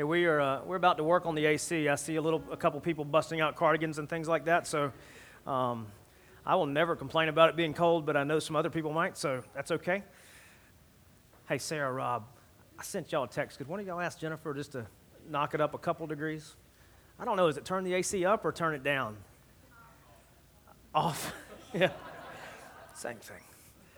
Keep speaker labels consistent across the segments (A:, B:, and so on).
A: Hey, we are uh, we're about to work on the AC. I see a little a couple people busting out cardigans and things like that. So um, I will never complain about it being cold, but I know some other people might, so that's okay. Hey, Sarah, Rob, I sent y'all a text. Could one of y'all ask Jennifer just to knock it up a couple degrees? I don't know. Is it turn the AC up or turn it down? Off. yeah. Same thing.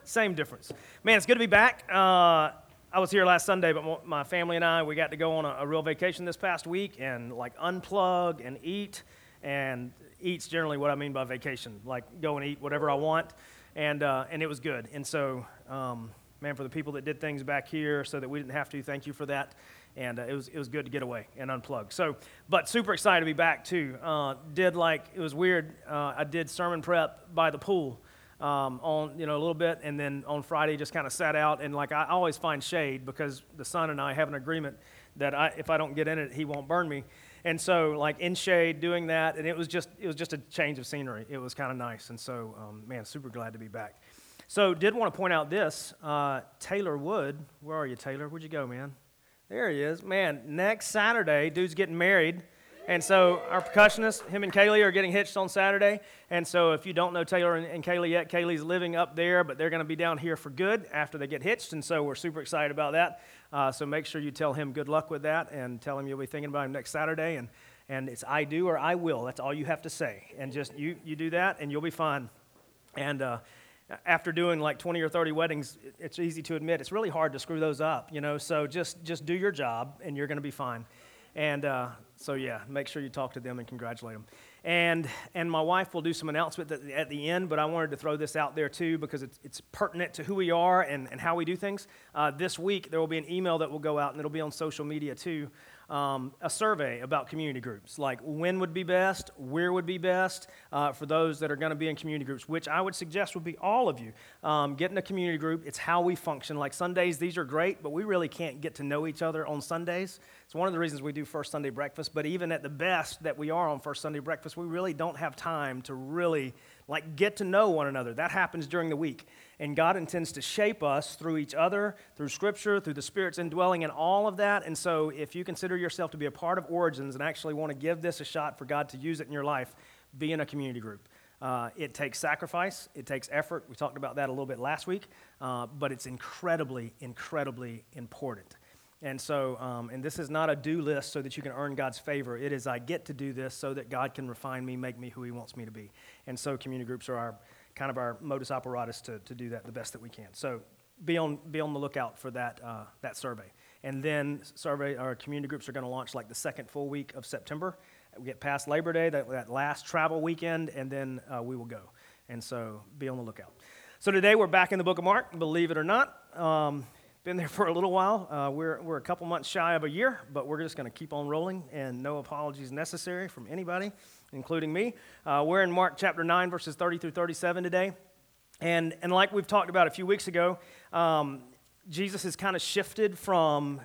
A: Same difference. Man, it's good to be back. Uh, I was here last Sunday, but my family and I, we got to go on a, a, real vacation this past week and like unplug and eat. And eat's generally what I mean by vacation, like go and eat whatever I want. And, uh, and it was good. And so, um, man, for the people that did things back here so that we didn't have to, thank you for that. And uh, it, was, it was good to get away and unplug. So, but super excited to be back too. Uh, did like, it was weird. Uh, I did sermon prep by the pool um, on you know a little bit, and then on Friday just kind of sat out. And like I always find shade because the sun and I have an agreement that I, if I don't get in it, he won't burn me. And so like in shade, doing that, and it was just it was just a change of scenery. It was kind of nice, and so um, man, super glad to be back. So did want to point out this uh, Taylor Wood. Where are you, Taylor? Where'd you go, man? There he is. Man, next Saturday, dude's getting married. And so our percussionist, him and Kaylee, are getting hitched on Saturday. And so if you don't know Taylor and, and Kaylee yet, Kaylee's living up there, but they're going to be down here for good after they get hitched. And so we're super excited about that. Uh, so make sure you tell him good luck with that and tell him you'll be thinking about him next Saturday. And, and it's I do or I will. That's all you have to say. And just you, you do that and you'll be fine. And uh, after doing like 20 or 30 weddings, it's easy to admit it's really hard to screw those up, you know. So just, just do your job and you're going to be fine. And uh, so, yeah, make sure you talk to them and congratulate them. And, and my wife will do some announcement at the end, but I wanted to throw this out there too because it's, it's pertinent to who we are and, and how we do things. Uh, this week, there will be an email that will go out, and it'll be on social media too um, a survey about community groups, like when would be best, where would be best uh, for those that are going to be in community groups, which I would suggest would be all of you. Um, a community group, it's how we function. Like Sundays, these are great, but we really can't get to know each other on Sundays. It's one of the reasons we do First Sunday breakfast, but even at the best that we are on First Sunday breakfast, we really don't have time to really like get to know one another. That happens during the week. And God intends to shape us through each other, through Scripture, through the Spirit's indwelling, and all of that. And so, if you consider yourself to be a part of Origins and actually want to give this a shot for God to use it in your life, be in a community group. Uh, it takes sacrifice, it takes effort. We talked about that a little bit last week, uh, but it's incredibly, incredibly important. And so, um, and this is not a do list so that you can earn God's favor. It is, I get to do this so that God can refine me, make me who He wants me to be. And so, community groups are our kind of our modus operatus to, to do that the best that we can. So, be on, be on the lookout for that, uh, that survey. And then, survey, our community groups are going to launch like the second full week of September. We get past Labor Day, that, that last travel weekend, and then uh, we will go. And so, be on the lookout. So, today we're back in the book of Mark, believe it or not. Um, been there for a little while. Uh, we're, we're a couple months shy of a year, but we're just going to keep on rolling, and no apologies necessary from anybody, including me. Uh, we're in Mark chapter 9, verses 30 through 37 today. And, and like we've talked about a few weeks ago, um, Jesus has kind of shifted from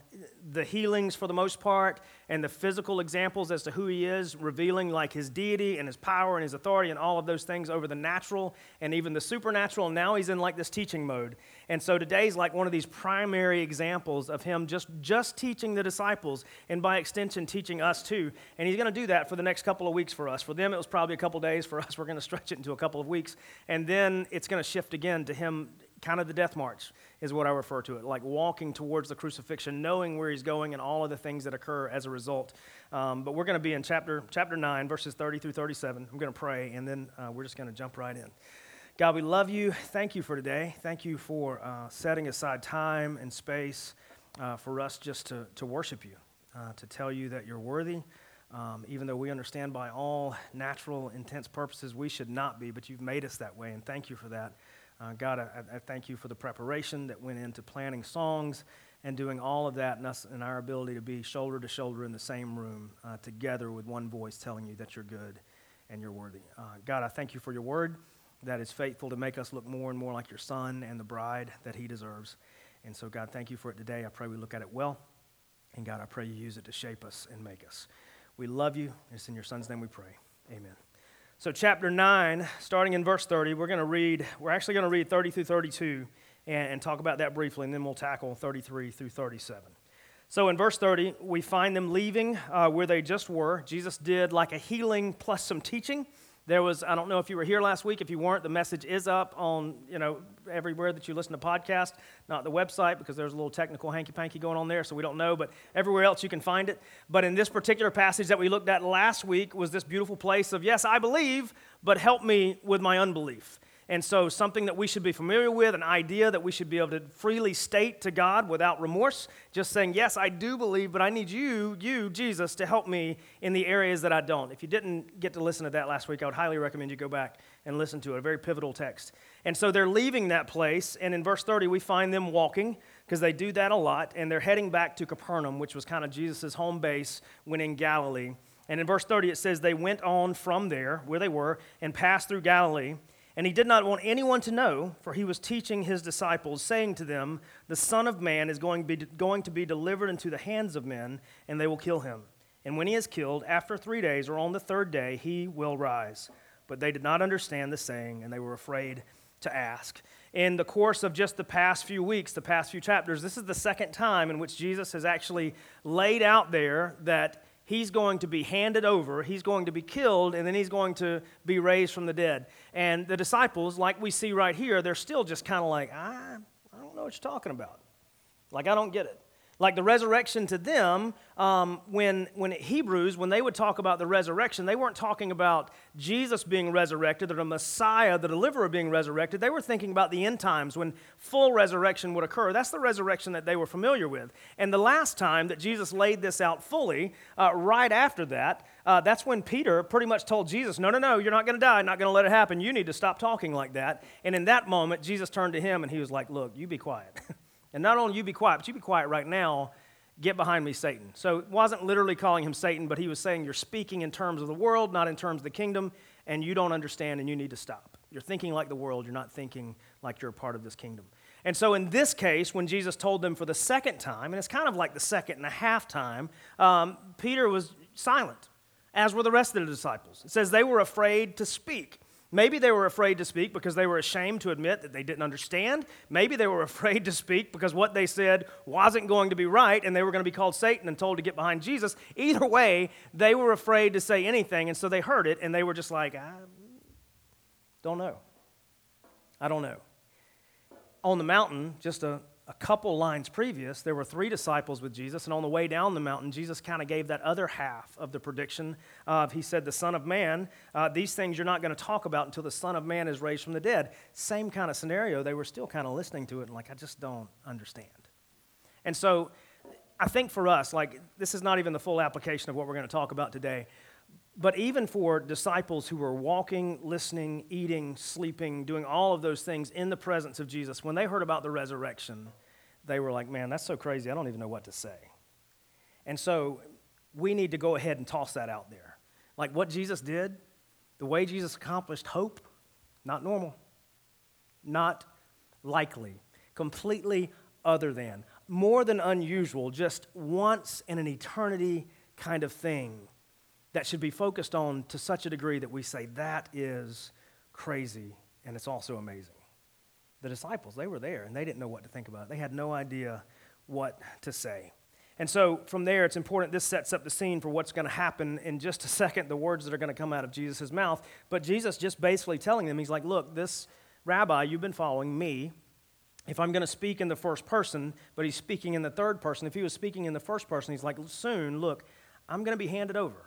A: the healings for the most part and the physical examples as to who he is, revealing like his deity and his power and his authority and all of those things over the natural and even the supernatural. Now he's in like this teaching mode. And so today's like one of these primary examples of him just, just teaching the disciples and by extension teaching us too. And he's going to do that for the next couple of weeks for us. For them, it was probably a couple days. For us, we're going to stretch it into a couple of weeks. And then it's going to shift again to him kind of the death march is what I refer to it, like walking towards the crucifixion, knowing where he's going and all of the things that occur as a result. Um, but we're going to be in chapter, chapter 9, verses 30 through 37. I'm going to pray, and then uh, we're just going to jump right in. God, we love you. Thank you for today. Thank you for uh, setting aside time and space uh, for us just to, to worship you, uh, to tell you that you're worthy. Um, even though we understand by all natural, intense purposes we should not be, but you've made us that way, and thank you for that. Uh, God, I, I, thank you for the preparation that went into planning songs and doing all of that and, us, and our ability to be shoulder to shoulder in the same room uh, together with one voice telling you that you're good and you're worthy. Uh, God, I thank you for your word that is faithful to make us look more and more like your son and the bride that he deserves. And so, God, thank you for it today. I pray we look at it well. And God, I pray you use it to shape us and make us. We love you. It's in your son's name we pray. Amen. So, chapter 9, starting in verse 30, we're going to read, we're actually going to read 30 through 32 and, and, talk about that briefly, and then we'll tackle 33 through 37. So in verse 30, we find them leaving uh, where they just were. Jesus did like a healing plus some teaching. There was, I don't know if you were here last week. If you weren't, the message is up on, you know, everywhere that you listen to podcast, not the website because there's a little technical hanky panky going on there, so we don't know, but everywhere else you can find it. But in this particular passage that we looked at last week was this beautiful place of, yes, I believe, but help me with my unbelief. And so, something that we should be familiar with, an idea that we should be able to freely state to God without remorse, just saying, Yes, I do believe, but I need you, you, Jesus, to help me in the areas that I don't. If you didn't get to listen to that last week, I would highly recommend you go back and listen to it. A very pivotal text. And so, they're leaving that place, and in verse 30, we find them walking, because they do that a lot, and they're heading back to Capernaum, which was kind of Jesus' home base when in Galilee. And in verse 30, it says, They went on from there, where they were, and passed through Galilee. And he did not want anyone to know, for he was teaching his disciples, saying to them, The Son of Man is going to, be, going to be delivered into the hands of men, and they will kill him. And when he is killed, after three days or on the third day, he will rise. But they did not understand the saying, and they were afraid to ask. In the course of just the past few weeks, the past few chapters, this is the second time in which Jesus has actually laid out there that he's going to be handed over, he's going to be killed, and then he's going to be raised from the dead. And the disciples, like we see right here, they're still just kind of like, I, I don't know what you're talking about. Like, I don't get it. Like the resurrection to them, um, when, when Hebrews, when they would talk about the resurrection, they weren't talking about Jesus being resurrected or the Messiah, the deliverer, being resurrected. They were thinking about the end times when full resurrection would occur. That's the resurrection that they were familiar with. And the last time that Jesus laid this out fully, uh, right after that, uh, that's when Peter pretty much told Jesus, No, no, no, you're not going to die, not going to let it happen. You need to stop talking like that. And in that moment, Jesus turned to him and he was like, Look, you be quiet. And not only you be quiet, but you be quiet right now. Get behind me, Satan. So it wasn't literally calling him Satan, but he was saying you're speaking in terms of the world, not in terms of the kingdom, and you don't understand and you need to stop. You're thinking like the world, you're not thinking like you're a part of this kingdom. And so, in this case, when Jesus told them for the second time, and it's kind of like the second and a half time, um, Peter was silent, as were the rest of the disciples. It says they were afraid to speak. Maybe they were afraid to speak because they were ashamed to admit that they didn't understand. Maybe they were afraid to speak because what they said wasn't going to be right and they were going to be called Satan and told to get behind Jesus. Either way, they were afraid to say anything, and so they heard it and they were just like, I don't know. I don't know. On the mountain, just a a couple lines previous, there were three disciples with Jesus, and on the way down the mountain, Jesus kind of gave that other half of the prediction of, he said, the Son of Man, uh, these things you're not going to talk about until the Son of Man is raised from the dead. Same kind of scenario. They were still kind of listening to it and like, I just don't understand. And so I think for us, like, this is not even the full application of what we're going to talk about today, but even for disciples who were walking, listening, eating, sleeping, doing all of those things in the presence of Jesus, when they heard about the resurrection, they were like, man, that's so crazy. I don't even know what to say. And so we need to go ahead and toss that out there. Like what Jesus did, the way Jesus accomplished hope, not normal, not likely, completely other than, more than unusual, just once in an eternity kind of thing that should be focused on to such a degree that we say, that is crazy and it's also amazing. The disciples, they were there and they didn't know what to think about. They had no idea what to say. And so from there, it's important. This sets up the scene for what's going to happen in just a second, the words that are going to come out of Jesus' mouth. But Jesus just basically telling them, He's like, Look, this rabbi, you've been following me. If I'm going to speak in the first person, but he's speaking in the third person, if he was speaking in the first person, he's like, Soon, look, I'm going to be handed over.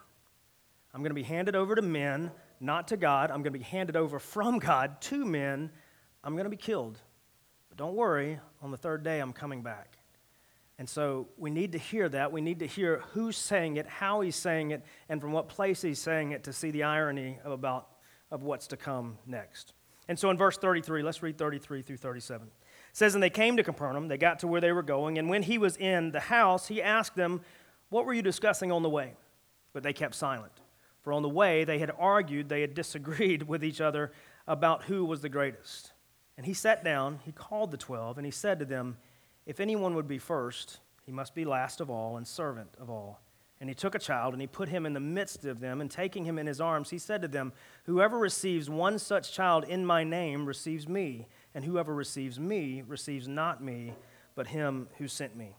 A: I'm going to be handed over to men, not to God. I'm going to be handed over from God to men. I'm going to be killed. But don't worry, on the third day, I'm coming back. And so we need to hear that. We need to hear who's saying it, how he's saying it, and from what place he's saying it to see the irony of about of what's to come next. And so in verse 33, let's read 33 through 37. It says, And they came to Capernaum, they got to where they were going, and when he was in the house, he asked them, What were you discussing on the way? But they kept silent. For on the way, they had argued, they had disagreed with each other about who was the greatest. And he sat down, he called the twelve, and he said to them, If anyone would be first, he must be last of all and servant of all. And he took a child and he put him in the midst of them, and taking him in his arms, he said to them, Whoever receives one such child in my name receives me, and whoever receives me receives not me, but him who sent me.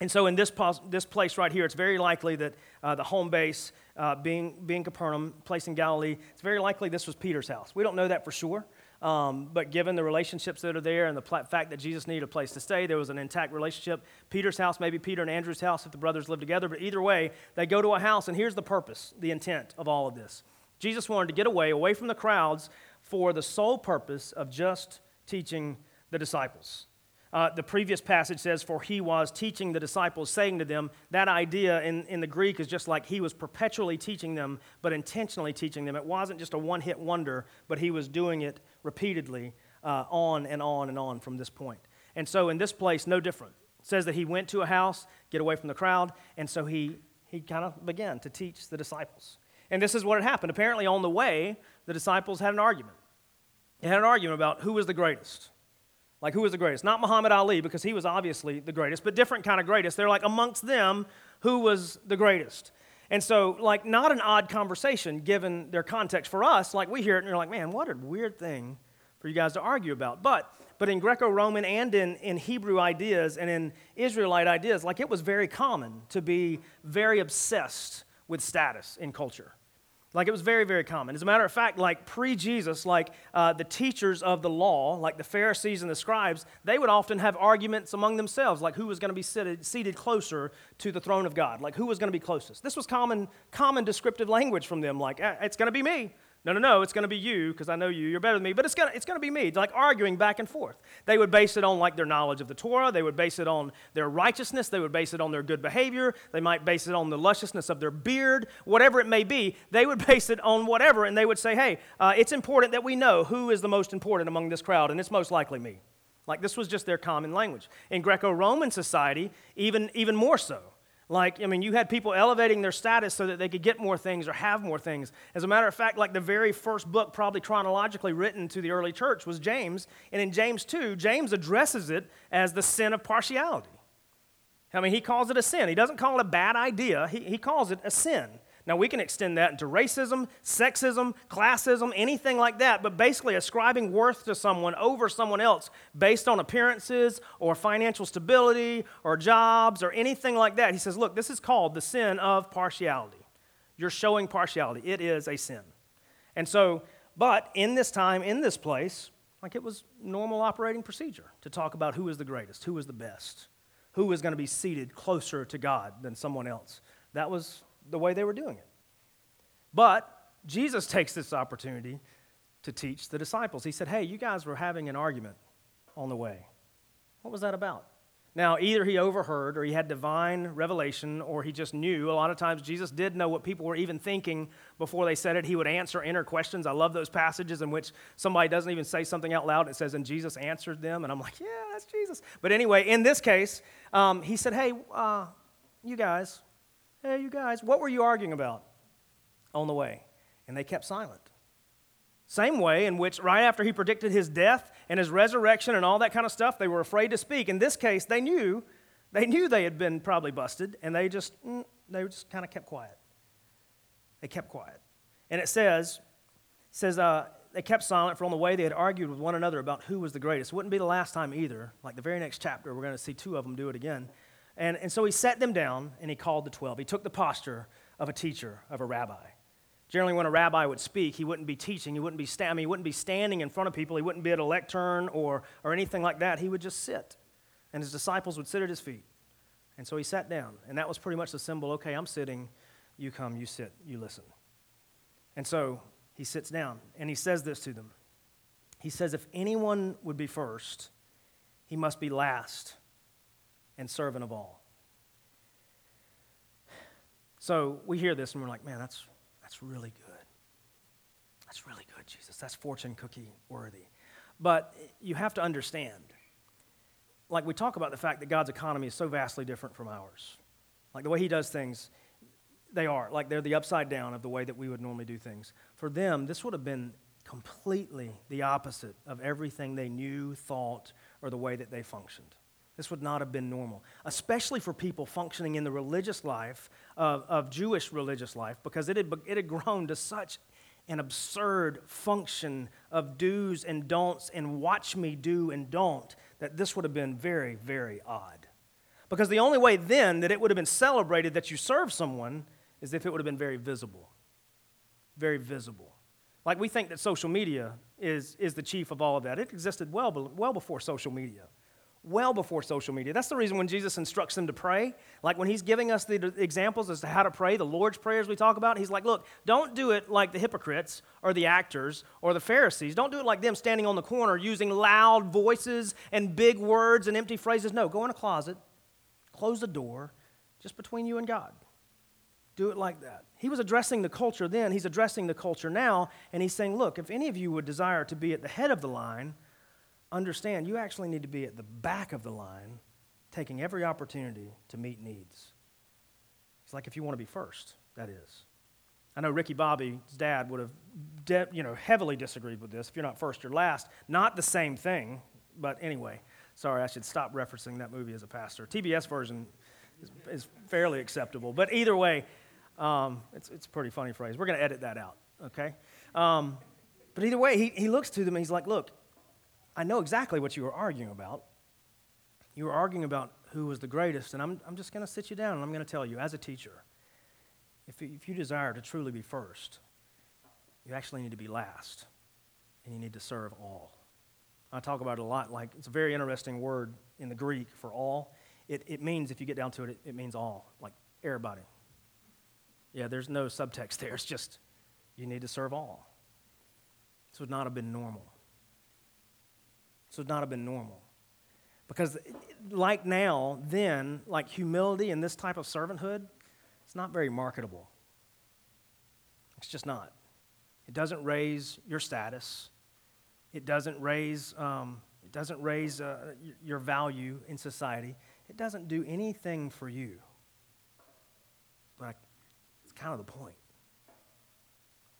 A: And so, in this, pos- this place right here, it's very likely that uh, the home base, uh, being, being Capernaum, place in Galilee, it's very likely this was Peter's house. We don't know that for sure, um, but given the relationships that are there and the pl- fact that Jesus needed a place to stay, there was an intact relationship. Peter's house, maybe Peter and Andrew's house if the brothers lived together, but either way, they go to a house, and here's the purpose, the intent of all of this. Jesus wanted to get away, away from the crowds, for the sole purpose of just teaching the disciples. Uh, the previous passage says, For he was teaching the disciples, saying to them, that idea in, in the Greek is just like he was perpetually teaching them, but intentionally teaching them. It wasn't just a one hit wonder, but he was doing it repeatedly uh, on and on and on from this point. And so in this place, no different. It says that he went to a house, get away from the crowd, and so he, he kind of began to teach the disciples. And this is what had happened. Apparently, on the way, the disciples had an argument. They had an argument about who was the greatest. Like, who was the greatest? Not Muhammad Ali, because he was obviously the greatest, but different kind of greatest. They're like, amongst them, who was the greatest? And so, like, not an odd conversation given their context. For us, like, we hear it and you're like, man, what a weird thing for you guys to argue about. But, but in Greco Roman and in, in Hebrew ideas and in Israelite ideas, like, it was very common to be very obsessed with status in culture. Like it was very, very common. As a matter of fact, like pre Jesus, like uh, the teachers of the law, like the Pharisees and the scribes, they would often have arguments among themselves, like who was going to be seated, seated closer to the throne of God, like who was going to be closest. This was common, common descriptive language from them, like eh, it's going to be me. No, no, no, it's going to be you because I know you. You're better than me. But it's going to, it's going to be me, like arguing back and forth. They would base it on like their knowledge of the Torah. They would base it on their righteousness. They would base it on their good behavior. They might base it on the lusciousness of their beard, whatever it may be. They would base it on whatever. And they would say, hey, uh, it's important that we know who is the most important among this crowd. And it's most likely me. Like this was just their common language. In Greco Roman society, even, even more so. Like, I mean, you had people elevating their status so that they could get more things or have more things. As a matter of fact, like the very first book, probably chronologically written to the early church, was James. And in James 2, James addresses it as the sin of partiality. I mean, he calls it a sin. He doesn't call it a bad idea, he, he calls it a sin. Now, we can extend that into racism, sexism, classism, anything like that, but basically ascribing worth to someone over someone else based on appearances or financial stability or jobs or anything like that. He says, look, this is called the sin of partiality. You're showing partiality, it is a sin. And so, but in this time, in this place, like it was normal operating procedure to talk about who is the greatest, who is the best, who is going to be seated closer to God than someone else. That was the way they were doing it. But Jesus takes this opportunity to teach the disciples. He said, Hey, you guys were having an argument on the way. What was that about? Now, either he overheard or he had divine revelation or he just knew. A lot of times, Jesus did know what people were even thinking before they said it. He would answer inner questions. I love those passages in which somebody doesn't even say something out loud and it says, and Jesus answered them. And I'm like, yeah, that's Jesus. But anyway, in this case, um, he said, hey, uh, you guys, Hey, you guys, what were you arguing about on the way? And they kept silent. Same way in which, right after he predicted his death and his resurrection and all that kind of stuff, they were afraid to speak. In this case, they knew, they knew they had been probably busted, and they just, mm, they just kind of kept quiet. They kept quiet. And it says, it says, uh, they kept silent, for on the way they had argued with one another about who was the greatest. Wouldn't be the last time either. Like the very next chapter, we're going to see two of them do it again. And, and so he set them down and he called the 12. He took the posture of a teacher, of a rabbi. Generally, when a rabbi would speak, he wouldn't be teaching, he wouldn't be, sta- I mean, he wouldn't be standing in front of people, he wouldn't be at a lectern or, or anything like that. He would just sit, and his disciples would sit at his feet. And so he sat down, and that was pretty much the symbol okay, I'm sitting, you come, you sit, you listen. And so he sits down, and he says this to them. He says, If anyone would be first, he must be last and servant of all. So we hear this and we're like, man, that's, that's really good. That's really good, Jesus. That's fortune cookie worthy. But you have to understand, like we talk about the fact that God's economy is so vastly different from ours. Like the way He does things, they are. Like they're the upside down of the way that we would normally do things. For them, this would have been completely the opposite of everything they knew, thought, or the way that they functioned. This would not have been normal, especially for people functioning in the religious life of, of Jewish religious life, because it had, it had grown to such an absurd function of do's and don'ts and watch me do and don't that this would have been very, very odd. Because the only way then that it would have been celebrated that you serve someone is if it would have been very visible. Very visible. Like we think that social media is, is the chief of all of that. It existed well, well before social media. Well before social media. That's the reason when Jesus instructs them to pray, like when he's giving us the examples as to how to pray, the Lord's prayers we talk about, he's like, look, don't do it like the hypocrites or the actors or the Pharisees. Don't do it like them standing on the corner using loud voices and big words and empty phrases. No, go in a closet, close the door, just between you and God. Do it like that. He was addressing the culture then, he's addressing the culture now, and he's saying, Look, if any of you would desire to be at the head of the line, understand you actually need to be at the back of the line, taking every opportunity to meet needs. It's like if you want to be first, that is. I know Ricky Bobby's dad would have de- you know, heavily disagreed with this. If you're not first, you're last. Not the same thing, but anyway, sorry, I should stop referencing that movie as a pastor. TBS version is, is fairly acceptable, but either way, um, it's, it's a pretty funny phrase. We're going to edit that out, okay? Um, but either way, he, he looks to them and he's like, Look, I know exactly what you were arguing about. You were arguing about who was the greatest, and I'm, I'm just going to sit you down and I'm going to tell you, as a teacher, if, if you desire to truly be first, you actually need to be last, and you need to serve all. I talk about it a lot. Like, it's a very interesting word in the Greek for all. It, it means, if you get down to it, it, it means all, like everybody, yeah, there's no subtext there. It's just you need to serve all. This would not have been normal. This would not have been normal. Because, like now, then, like humility and this type of servanthood, it's not very marketable. It's just not. It doesn't raise your status. It doesn't raise, um, it doesn't raise uh, your value in society. It doesn't do anything for you. But it's kind of the point.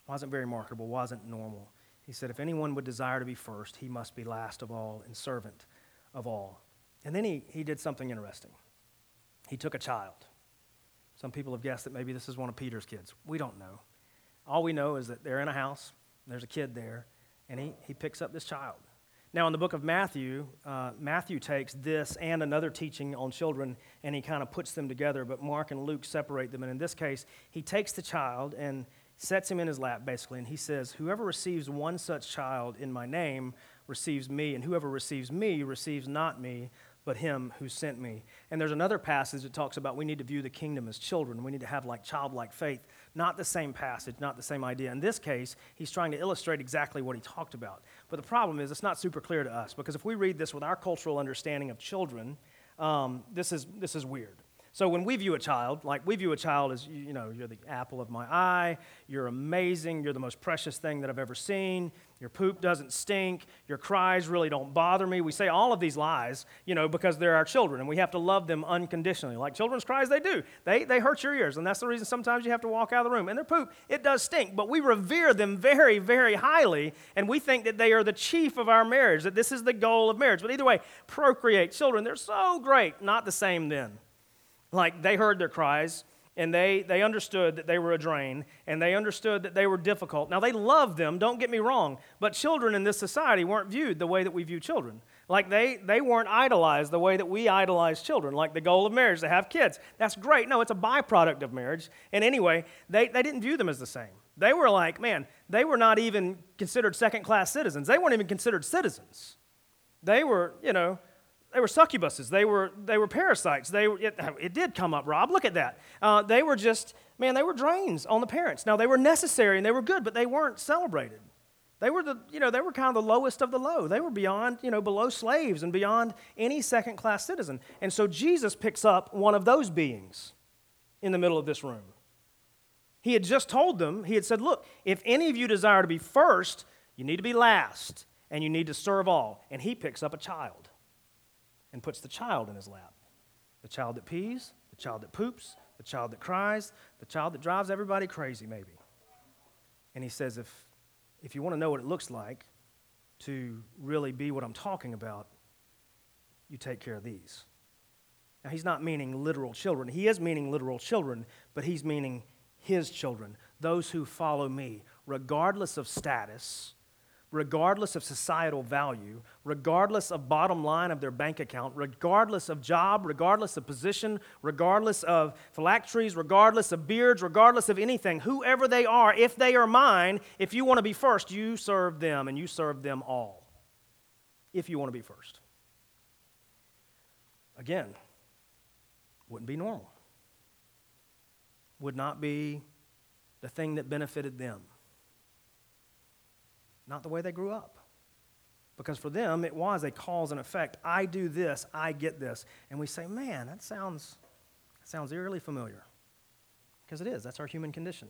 A: Wasn't very marketable, wasn't normal. He said, If anyone would desire to be first, he must be last of all and servant of all. And then he, he did something interesting. He took a child. Some people have guessed that maybe this is one of Peter's kids. We don't know. All we know is that they're in a house, there's a kid there, and he, he picks up this child. Now, in the book of Matthew, uh, Matthew takes this and another teaching on children and he kind of puts them together, but Mark and Luke separate them. And in this case, he takes the child and sets him in his lap, basically, and he says, Whoever receives one such child in my name receives me, and whoever receives me receives not me, but him who sent me. And there's another passage that talks about we need to view the kingdom as children. We need to have like childlike faith. Not the same passage, not the same idea. In this case, he's trying to illustrate exactly what he talked about. But the problem is it's not super clear to us because if we read this with our cultural understanding of children, um, this, is, this is weird. So when we view a child, like we view a child as, you know, you're the apple of my eye, you're amazing, you're the most precious thing that I've ever seen, your poop doesn't stink, your cries really don't bother me. We say all of these lies, you know, because they're our children and we have to love them unconditionally. Like children's cries, they do. They, they hurt your ears, and that's the reason sometimes you have to walk out of the room. And their poop, it does stink, but we revere them very, very highly, and we think that they are the chief of our marriage, that this is the goal of marriage. But either way, procreate children, they're so great, not the same then. Like they heard their cries and they, they understood that they were a drain and they understood that they were difficult. Now, they loved them, don't get me wrong, but children in this society weren't viewed the way that we view children. Like they, they weren't idolized the way that we idolize children, like the goal of marriage to have kids. That's great. No, it's a byproduct of marriage. And anyway, they, they didn't view them as the same. They were like, man, they were not even considered second class citizens. They weren't even considered citizens. They were, you know, they were succubuses. They were, they were parasites. They it, it did come up, Rob. Look at that. Uh, they were just, man, they were drains on the parents. Now, they were necessary and they were good, but they weren't celebrated. They were the, you know, they were kind of the lowest of the low. They were beyond, you know, below slaves and beyond any second class citizen. And so Jesus picks up one of those beings in the middle of this room. He had just told them, he had said, Look, if any of you desire to be first, you need to be last and you need to serve all. And he picks up a child and puts the child in his lap. The child that pees, the child that poops, the child that cries, the child that drives everybody crazy, maybe. And he says, if, if you want to know what it looks like to really be what I'm talking about, you take care of these. Now, he's not meaning literal children. He is meaning literal children, but he's meaning his children, those who follow me, regardless of status, regardless of societal value, regardless of bottom line of their bank account, regardless of job, regardless of position, regardless of phylacteries, regardless of beards, regardless of anything, whoever they are, if they are mine, if you want to be first, you serve them and you serve them all. If you want to be first. Again, wouldn't be normal, would not be the thing that benefited them not the way they grew up. Because for them, it was a cause and effect. I do this, I get this. And we say, man, that sounds, that sounds eerily familiar. Because it is, that's our human condition.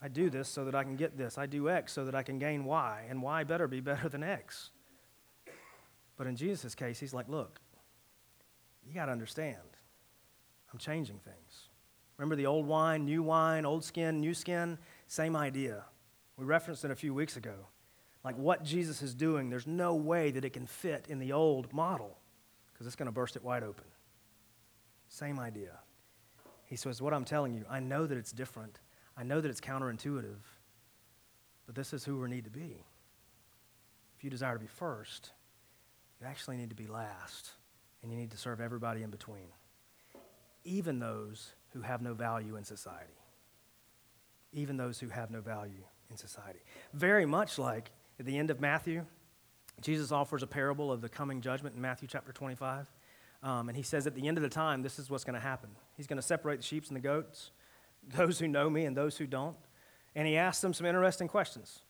A: I do this so that I can get this. I do X so that I can gain Y. And Y better be better than X. But in Jesus' case, he's like, look, you got to understand, I'm changing things. Remember the old wine, new wine, old skin, new skin? Same idea. We referenced it a few weeks ago. Like what Jesus is doing, there's no way that it can fit in the old model because it's going to burst it wide open. Same idea. He says, What I'm telling you, I know that it's different. I know that it's counterintuitive, but this is who we need to be. If you desire to be first, you actually need to be last, and you need to serve everybody in between, even those who have no value in society. Even those who have no value in society. Very much like at the end of Matthew, Jesus offers a parable of the coming judgment in Matthew chapter 25. Um, and he says at the end of the time, this is what's going to happen. He's going to separate the sheep and the goats, those who know me and those who don't. And he asks them some interesting questions,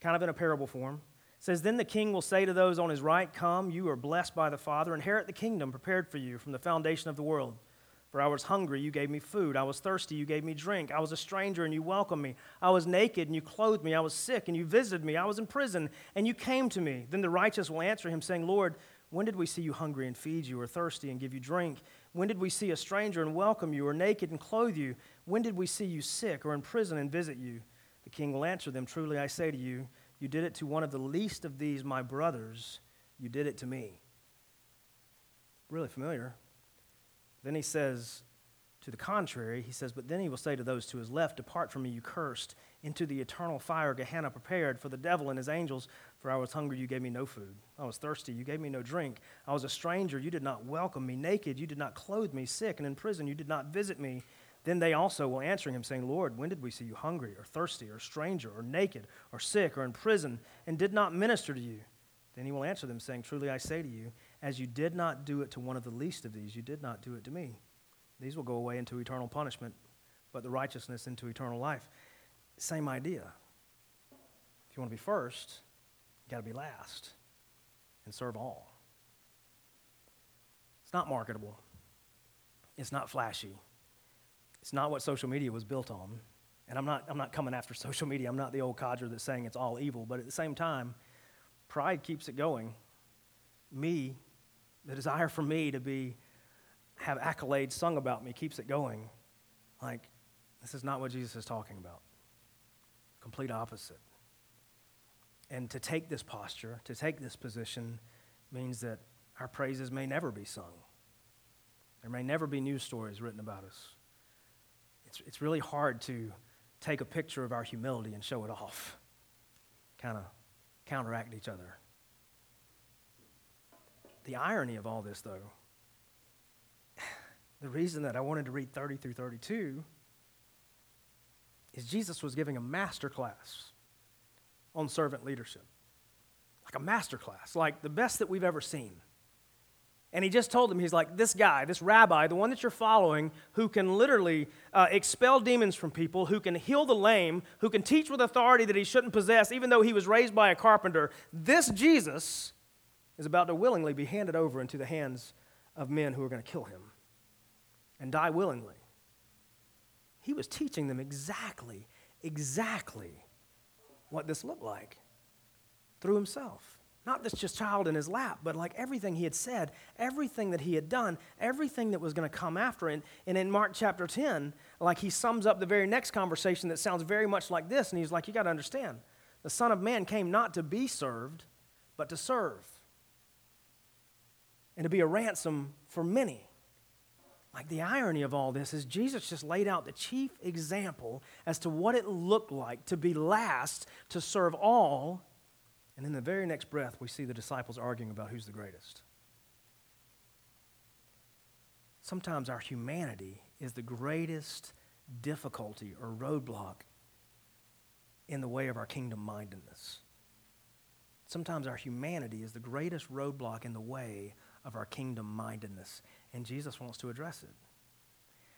A: kind of in a parable form. says, Then the king will say to those on his right, Come, you are blessed by the Father, inherit the kingdom prepared for you from the foundation of the world. For I was hungry, you gave me food. I was thirsty, you gave me drink. I was a stranger, and you welcomed me. I was naked, and you clothed me. I was sick, and you visited me. I was in prison, and you came to me. Then the righteous will answer him, saying, Lord, when did we see you hungry and feed you, or thirsty and give you drink? When did we see a stranger and welcome you, or naked and clothe you? When did we see you sick or in prison and visit you? The king will answer them, Truly I say to you, you did it to one of the least of these, my brothers. You did it to me. Really familiar. Then he says, to the contrary, he says, But then he will say to those to his left, Depart from me, you cursed, into the eternal fire Gehenna prepared for the devil and his angels. For I was hungry, you gave me no food. I was thirsty, you gave me no drink. I was a stranger, you did not welcome me. Naked, you did not clothe me. Sick and in prison, you did not visit me. Then they also will answer him, saying, Lord, when did we see you hungry, or thirsty, or stranger, or naked, or sick, or in prison, and did not minister to you? Then he will answer them, saying, Truly I say to you, as you did not do it to one of the least of these, you did not do it to me. These will go away into eternal punishment, but the righteousness into eternal life. Same idea. If you want to be first, you got to be last and serve all. It's not marketable, it's not flashy, it's not what social media was built on. And I'm not, I'm not coming after social media. I'm not the old codger that's saying it's all evil, but at the same time, Pride keeps it going. Me, the desire for me to be have accolades sung about me keeps it going. Like, this is not what Jesus is talking about. Complete opposite. And to take this posture, to take this position, means that our praises may never be sung. There may never be news stories written about us. It's, it's really hard to take a picture of our humility and show it off. Kind of counteract each other. The irony of all this, though, the reason that I wanted to read 30 through 32 is Jesus was giving a master class on servant leadership. Like a master class, like the best that we've ever seen. And he just told them, he's like, this guy, this rabbi, the one that you're following, who can literally uh, expel demons from people, who can heal the lame, who can teach with authority that he shouldn't possess, even though he was raised by a carpenter, this Jesus is about to willingly be handed over into the hands of men who are going to kill him and die willingly. He was teaching them exactly, exactly what this looked like through himself. Not this just child in his lap, but like everything he had said, everything that he had done, everything that was going to come after. And, and in Mark chapter 10, like he sums up the very next conversation that sounds very much like this. And he's like, You got to understand, the Son of Man came not to be served, but to serve and to be a ransom for many. Like the irony of all this is Jesus just laid out the chief example as to what it looked like to be last, to serve all. And in the very next breath, we see the disciples arguing about who's the greatest. Sometimes our humanity is the greatest difficulty or roadblock in the way of our kingdom mindedness. Sometimes our humanity is the greatest roadblock in the way of our kingdom mindedness, and Jesus wants to address it.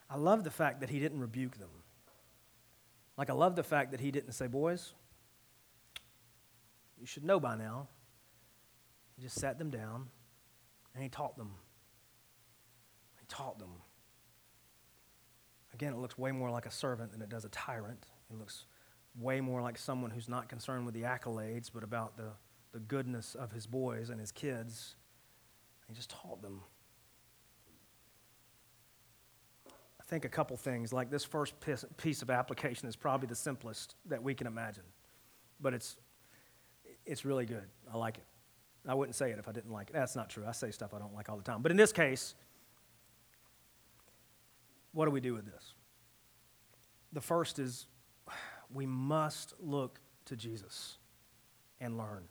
A: I love the fact that he didn't rebuke them. Like, I love the fact that he didn't say, Boys, you should know by now. He just sat them down and he taught them. He taught them. Again, it looks way more like a servant than it does a tyrant. It looks way more like someone who's not concerned with the accolades, but about the, the goodness of his boys and his kids. He just taught them. I think a couple things, like this first piece of application is probably the simplest that we can imagine, but it's, it's really good. I like it. I wouldn't say it if I didn't like it. That's not true. I say stuff I don't like all the time. But in this case, what do we do with this? The first is we must look to Jesus and learn.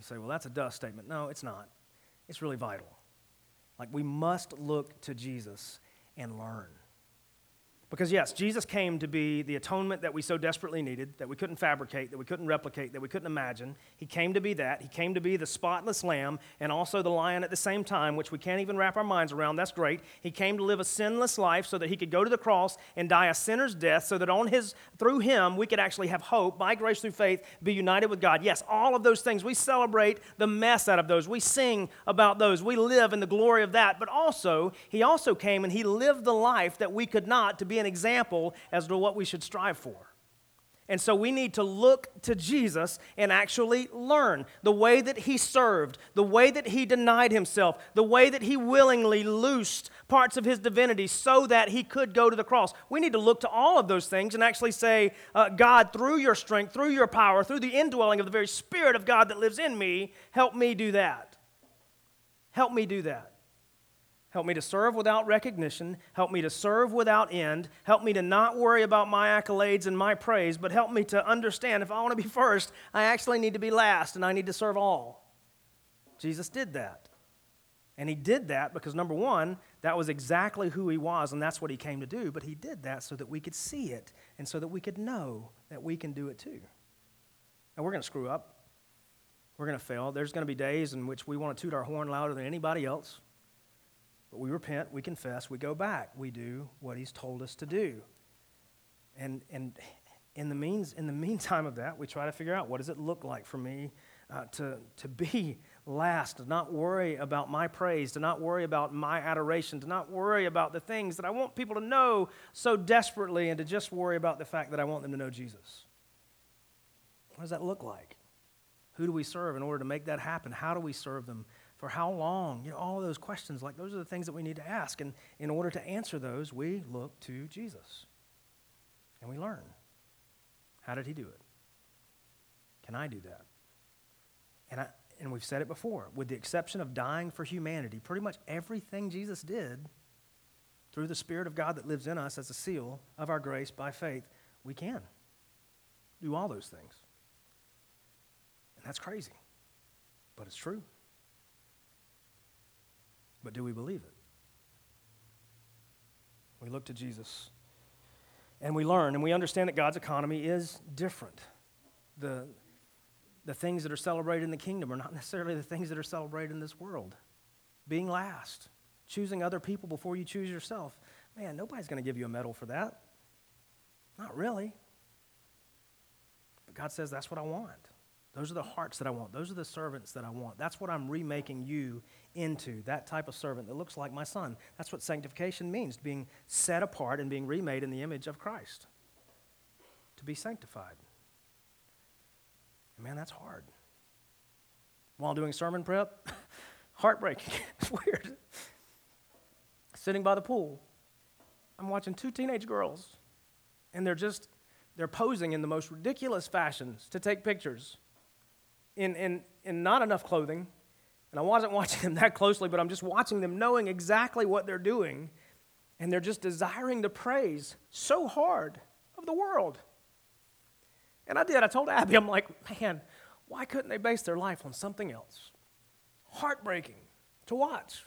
A: You say, well, that's a dust statement. No, it's not. It's really vital. Like, we must look to Jesus and learn. Because, yes, Jesus came to be the atonement that we so desperately needed, that we couldn't fabricate, that we couldn't replicate, that we couldn't imagine. He came to be that. He came to be the spotless lamb and also the lion at the same time, which we can't even wrap our minds around. That's great. He came to live a sinless life so that he could go to the cross and die a sinner's death, so that on his, through him we could actually have hope, by grace through faith, be united with God. Yes, all of those things. We celebrate the mess out of those. We sing about those. We live in the glory of that. But also, he also came and he lived the life that we could not to be an example as to what we should strive for. And so we need to look to Jesus and actually learn the way that he served, the way that he denied himself, the way that he willingly loosed parts of his divinity so that he could go to the cross. We need to look to all of those things and actually say, uh, God, through your strength, through your power, through the indwelling of the very Spirit of God that lives in me, help me do that. Help me do that. Help me to serve without recognition. Help me to serve without end. Help me to not worry about my accolades and my praise, but help me to understand if I want to be first, I actually need to be last and I need to serve all. Jesus did that. And he did that because, number one, that was exactly who he was, and that's what he came to do. But he did that so that we could see it and so that we could know that we can do it too. And we're going to screw up. We're going to fail. There's going to be days in which we want to toot our horn louder than anybody else. But we repent, we confess, we go back, we do what he's told us to do. And, and in, the means, in the meantime of that, we try to figure out what does it look like for me uh, to, to be last, to not worry about my praise, to not worry about my adoration, to not worry about the things that I want people to know so desperately, and to just worry about the fact that I want them to know Jesus. What does that look like? Who do we serve in order to make that happen? How do we serve them? For how long? You know, all those questions, like those are the things that we need to ask. And in order to answer those, we look to Jesus and we learn. How did he do it? Can I do that? And, I, and we've said it before, with the exception of dying for humanity, pretty much everything Jesus did through the Spirit of God that lives in us as a seal of our grace by faith, we can do all those things. And that's crazy, but it's true. But do we believe it? We look to Jesus and we learn and we understand that God's economy is different. The, the things that are celebrated in the kingdom are not necessarily the things that are celebrated in this world. Being last, choosing other people before you choose yourself. Man, nobody's going to give you a medal for that. Not really. But God says, that's what I want. Those are the hearts that I want. Those are the servants that I want. That's what I'm remaking you into, that type of servant that looks like my son. That's what sanctification means, being set apart and being remade in the image of Christ. To be sanctified. Man, that's hard. While doing sermon prep, heartbreaking. it's weird. Sitting by the pool, I'm watching two teenage girls, and they're just, they're posing in the most ridiculous fashions to take pictures in, in, in not enough clothing And I wasn't watching them that closely, but I'm just watching them knowing exactly what they're doing. And they're just desiring the praise so hard of the world. And I did. I told Abby, I'm like, man, why couldn't they base their life on something else? Heartbreaking to watch.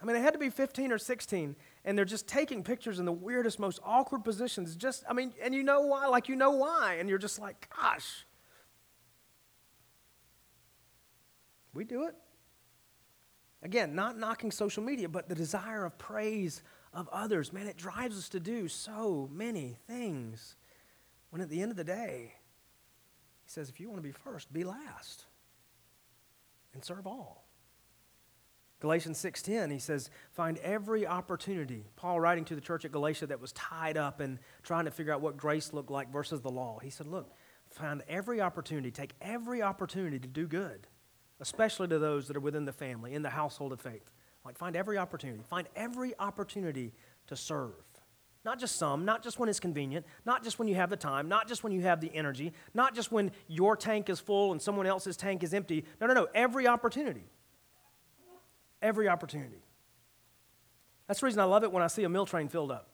A: I mean, they had to be 15 or 16, and they're just taking pictures in the weirdest, most awkward positions. Just, I mean, and you know why? Like, you know why. And you're just like, gosh. We do it. Again, not knocking social media, but the desire of praise of others. Man, it drives us to do so many things. When at the end of the day, he says, if you want to be first, be last and serve all. Galatians 6:10 he says find every opportunity. Paul writing to the church at Galatia that was tied up and trying to figure out what grace looked like versus the law. He said, "Look, find every opportunity, take every opportunity to do good, especially to those that are within the family, in the household of faith. Like find every opportunity, find every opportunity to serve. Not just some, not just when it's convenient, not just when you have the time, not just when you have the energy, not just when your tank is full and someone else's tank is empty. No, no, no, every opportunity every opportunity. That's the reason I love it when I see a meal train filled up.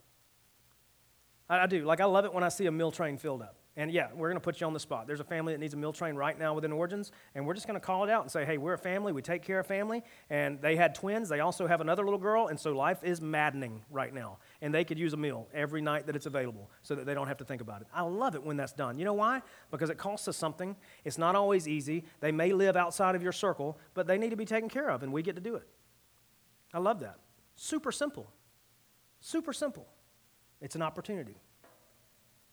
A: I, I do. Like, I love it when I see a meal train filled up. And yeah, we're going to put you on the spot. There's a family that needs a meal train right now within Origins, and we're just going to call it out and say, hey, we're a family. We take care of family. And they had twins. They also have another little girl, and so life is maddening right now. And they could use a meal every night that it's available so that they don't have to think about it. I love it when that's done. You know why? Because it costs us something. It's not always easy. They may live outside of your circle, but they need to be taken care of, and we get to do it. I love that. Super simple. Super simple. It's an opportunity.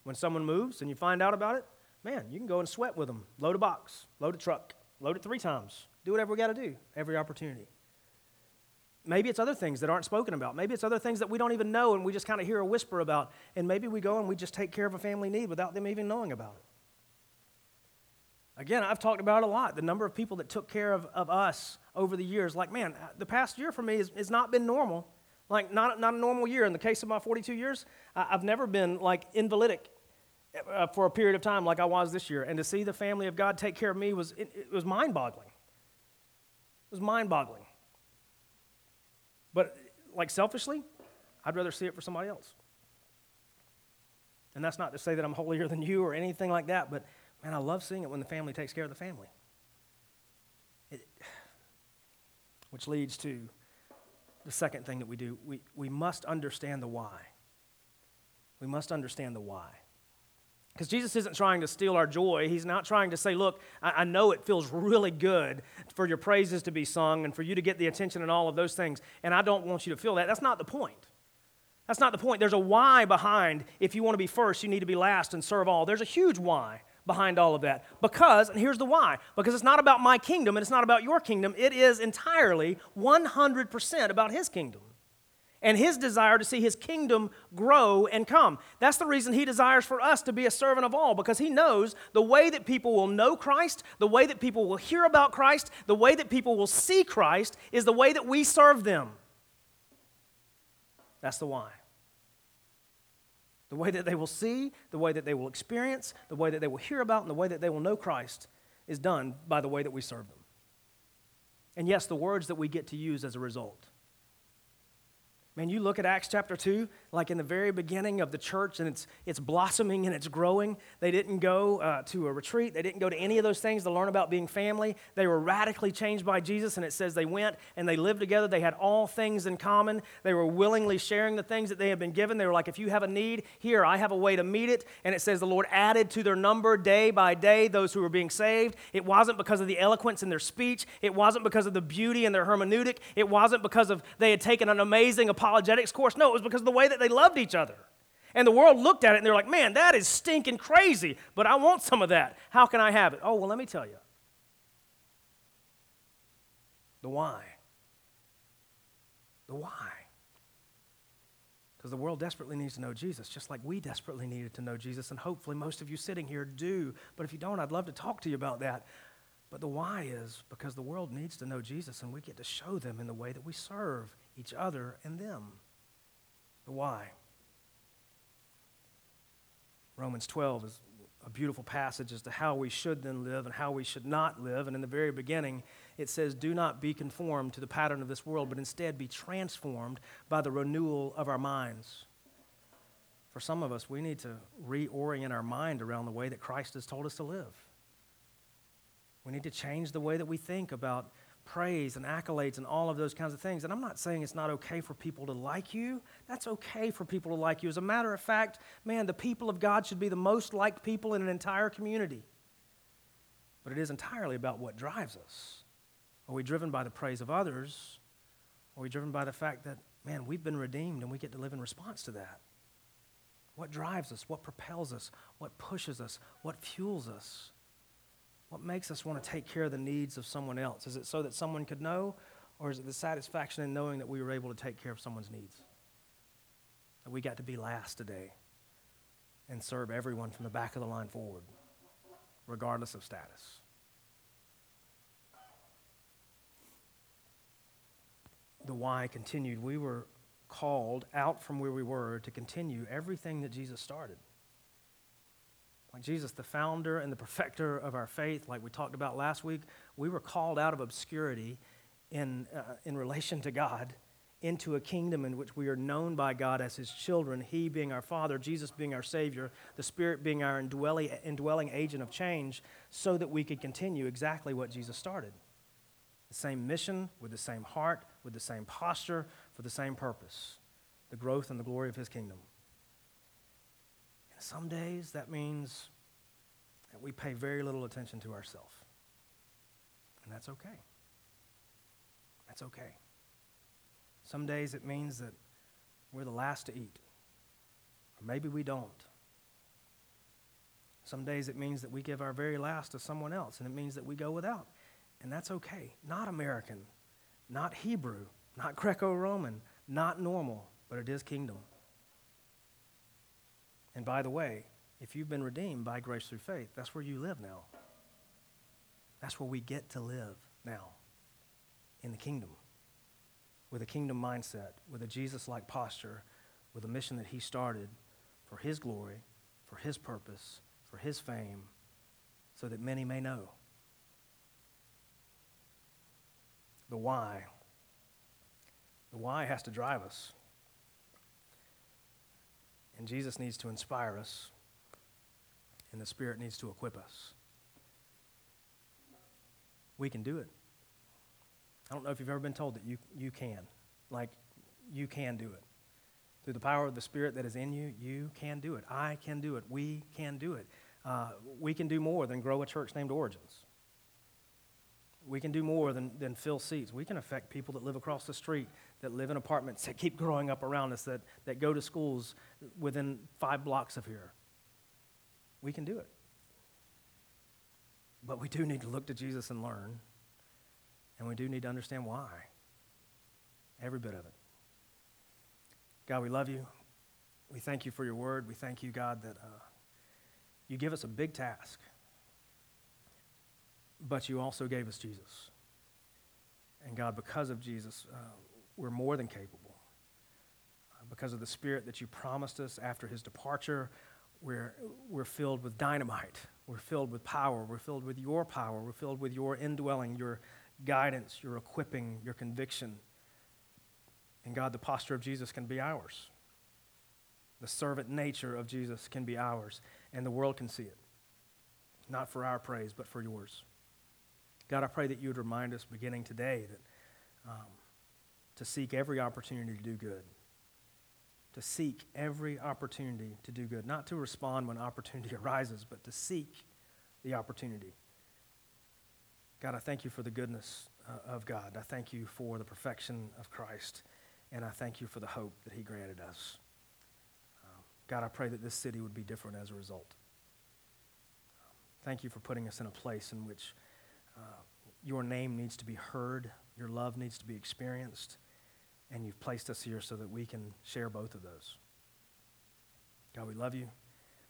A: When someone moves and you find out about it, man, you can go and sweat with them. Load a box, load a truck, load it three times. Do whatever we got to do, every opportunity. Maybe it's other things that aren't spoken about. Maybe it's other things that we don't even know and we just kind of hear a whisper about. And maybe we go and we just take care of a family need without them even knowing about it. Again, I've talked about it a lot. The number of people that took care of, of us over the years. Like, man, uh, the past year for me has, has not been normal. Like, not, not a normal year. In the case of my 42 years, I, have never been like invalidic uh, for a period of time like I was this year. And to see the family of God take care of me was, it, it was mind boggling. It was mind boggling. But, like, selfishly, I'd rather see it for somebody else. And that's not to say that I'm holier than you or anything like that, but Man, I love seeing it when the family takes care of the family. It, which leads to the second thing that we do. We, we must understand the why. We must understand the why. Because Jesus isn't trying to steal our joy. He's not trying to say, look, I, I, know it feels really good for your praises to be sung and for you to get the attention and all of those things, and I don't want you to feel that. That's not the point. That's not the point. There's a why behind if you want to be first, you need to be last and serve all. There's a huge why behind all of that. Because, and here's the why because it's not about my kingdom and it's not about your kingdom, it is entirely 100% about His kingdom and His desire to see His kingdom grow and come. That's the reason He desires for us to be a servant of all because He knows the way that people will know Christ, the way that people will hear about Christ, the way that people will see Christ is the way that we serve them. That's the why. The way that they will see, the way that they will experience, the way that they will hear about, and the way that they will know Christ is done by the way that we serve them. And yes, the words that we get to use as a result. Man, you look at Acts chapter 2, like in the very beginning of the church, and it's, it's blossoming and it's growing. They didn't go uh, to a retreat, they didn't go to any of those things to learn about being family. They were radically changed by Jesus, and it says they went and they lived together. They had all things in common. They were willingly sharing the things that they had been given. They were like, if you have a need, here, I have a way to meet it. And it says the Lord added to their number day by day those who were being saved. It wasn't because of the eloquence in their speech, it wasn't because of the beauty in their hermeneutic, it wasn't because of they had taken an amazing apologetics course. No, it was because of the way that they loved each other. And the world looked at it and they're like, man, that is stinking crazy, but I want some of that. How can I have it? Oh, well, let me tell you. The why. The why. Because the world desperately needs to know Jesus, just like we desperately needed to know Jesus, and hopefully most of you sitting here do. But if you don't, I'd love to talk to you about that. But the why is because the world needs to know Jesus, and we get to show them in the way that we serve each other and them. The why. Romans 12 is a beautiful passage as to how we should then live and how we should not live. And in the very beginning, it says, Do not be conformed to the pattern of this world, but instead be transformed by the renewal of our minds. For some of us, we need to reorient our mind around the way that Christ has told us to live. We need to change the way that we think about praise and accolades and all of those kinds of things. And I'm not saying it's not okay for people to like you. That's okay for people to like you. As a matter of fact, man, the people of God should be the most liked people in an entire community. But it is entirely about what drives us. Are we driven by the praise of others? Are we driven by the fact that, man, we've been redeemed and we get to live in response to that? What drives us? What propels us? What pushes us? What fuels us? What makes us want to take care of the needs of someone else? Is it so that someone could know, or is it the satisfaction in knowing that we were able to take care of someone's needs? That we got to be last today and serve everyone from the back of the line forward, regardless of status. The why continued. We were called out from where we were to continue everything that Jesus started. Like Jesus, the founder and the perfecter of our faith, like we talked about last week, we were called out of obscurity in, uh, in relation to God into a kingdom in which we are known by God as His children, He being our Father, Jesus being our Savior, the Spirit being our indwelling, indwelling agent of change, so that we could continue exactly what Jesus started. The same mission, with the same heart, with the same posture, for the same purpose the growth and the glory of His kingdom. Some days that means that we pay very little attention to ourselves. And that's okay. That's okay. Some days it means that we're the last to eat, or maybe we don't. Some days it means that we give our very last to someone else, and it means that we go without. And that's okay. Not American, not Hebrew, not Greco Roman, not normal, but it is kingdom. And by the way, if you've been redeemed by grace through faith, that's where you live now. That's where we get to live now in the kingdom with a kingdom mindset, with a Jesus like posture, with a mission that He started for His glory, for His purpose, for His fame, so that many may know. The why. The why has to drive us. And Jesus needs to inspire us, and the Spirit needs to equip us. We can do it. I don't know if you've ever been told that you, you can. Like, you can do it. Through the power of the Spirit that is in you, you can do it. I can do it. We can do it. Uh, we can do more than grow a church named Origins. We can do more than, than fill seats. We can affect people that live across the street, that live in apartments, that keep growing up around us, that, that go to schools within five blocks of here. We can do it. But we do need to look to Jesus and learn. And we do need to understand why. Every bit of it. God, we love you. We thank you for your word. We thank you, God, that uh, you give us a big task but you also gave us Jesus. And God, because of Jesus, uh, we're more than capable. Uh, because of the Spirit that you promised us after his departure, we're, we're filled with dynamite. We're filled with power. We're filled with your power. We're filled with your indwelling, your guidance, your equipping, your conviction. And God, the posture of Jesus can be ours. The servant nature of Jesus can be ours, and the world can see it. Not for our praise, but for yours. God, I pray that you would remind us beginning today that um, to seek every opportunity to do good. To seek every opportunity to do good. Not to respond when opportunity arises, but to seek the opportunity. God, I thank you for the goodness uh, of God. I thank you for the perfection of Christ. And I thank you for the hope that he granted us. Um, God, I pray that this city would be different as a result. Thank you for putting us in a place in which uh, your name needs to be heard, your love needs to be experienced, and you've placed us here so that we can share both of those. God, we love you.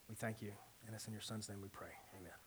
A: We thank you. And it's in your son's name we pray. Amen.